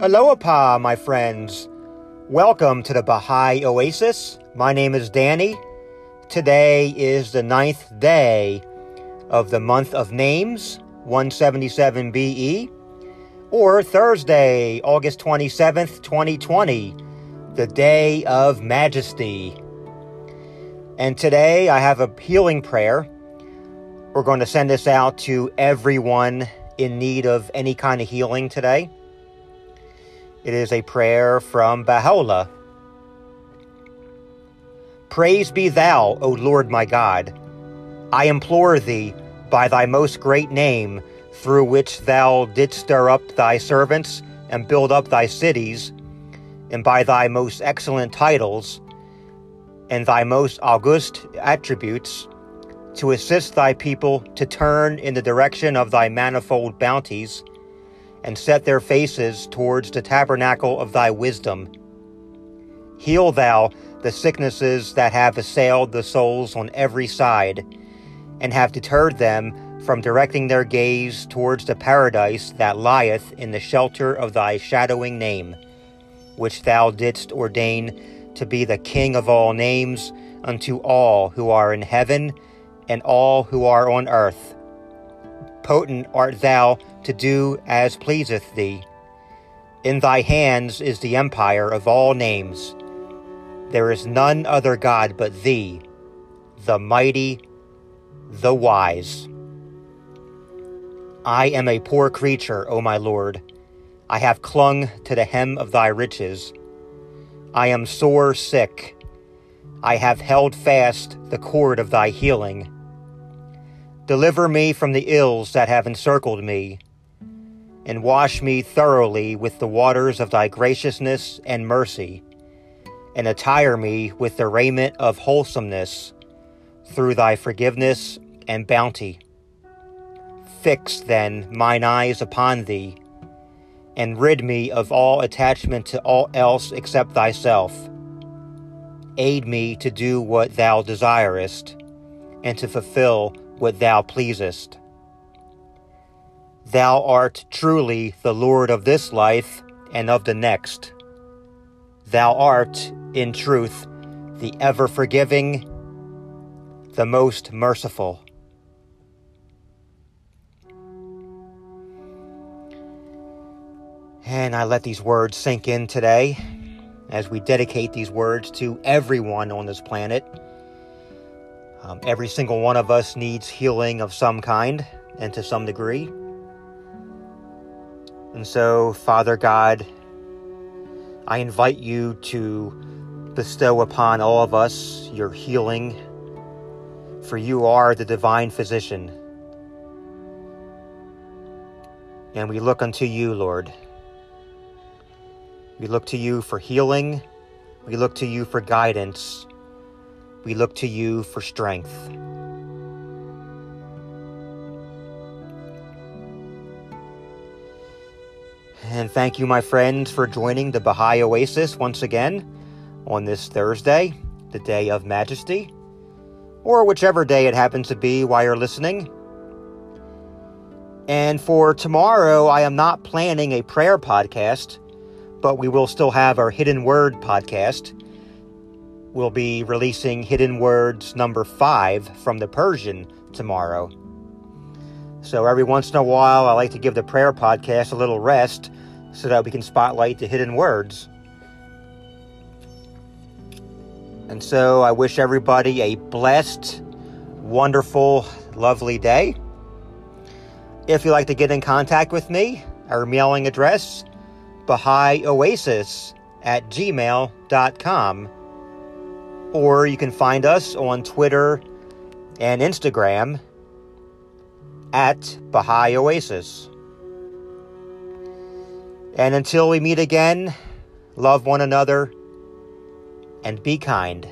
Aloha, my friends. Welcome to the Baha'i Oasis. My name is Danny. Today is the ninth day of the month of names, 177 BE, or Thursday, August 27th, 2020, the day of majesty. And today I have a healing prayer. We're going to send this out to everyone in need of any kind of healing today. It is a prayer from Baha'u'llah. Praise be thou, O Lord my God. I implore thee by thy most great name, through which thou didst stir up thy servants and build up thy cities, and by thy most excellent titles and thy most august attributes, to assist thy people to turn in the direction of thy manifold bounties and set their faces towards the tabernacle of thy wisdom. Heal thou the sicknesses that have assailed the souls on every side, and have deterred them from directing their gaze towards the paradise that lieth in the shelter of thy shadowing name, which thou didst ordain to be the King of all names unto all who are in heaven and all who are on earth. Potent art thou to do as pleaseth thee. In thy hands is the empire of all names. There is none other God but thee, the mighty, the wise. I am a poor creature, O my Lord. I have clung to the hem of thy riches. I am sore sick. I have held fast the cord of thy healing. Deliver me from the ills that have encircled me, and wash me thoroughly with the waters of thy graciousness and mercy, and attire me with the raiment of wholesomeness through thy forgiveness and bounty. Fix then mine eyes upon thee, and rid me of all attachment to all else except thyself. Aid me to do what thou desirest, and to fulfill what thou pleasest. Thou art truly the Lord of this life and of the next. Thou art, in truth, the ever forgiving, the most merciful. And I let these words sink in today as we dedicate these words to everyone on this planet um, every single one of us needs healing of some kind and to some degree. And so, Father God, I invite you to bestow upon all of us your healing, for you are the divine physician. And we look unto you, Lord. We look to you for healing. We look to you for guidance. We look to you for strength. And thank you, my friends, for joining the Baha'i Oasis once again on this Thursday, the day of majesty, or whichever day it happens to be while you're listening. And for tomorrow, I am not planning a prayer podcast, but we will still have our Hidden Word podcast We'll be releasing Hidden Words number five from the Persian tomorrow. So every once in a while, I like to give the prayer podcast a little rest so that we can spotlight the hidden words. And so I wish everybody a blessed, wonderful, lovely day. If you'd like to get in contact with me, our mailing address, BahaiOasis at gmail.com or you can find us on Twitter and Instagram at Baha'i Oasis. And until we meet again, love one another and be kind.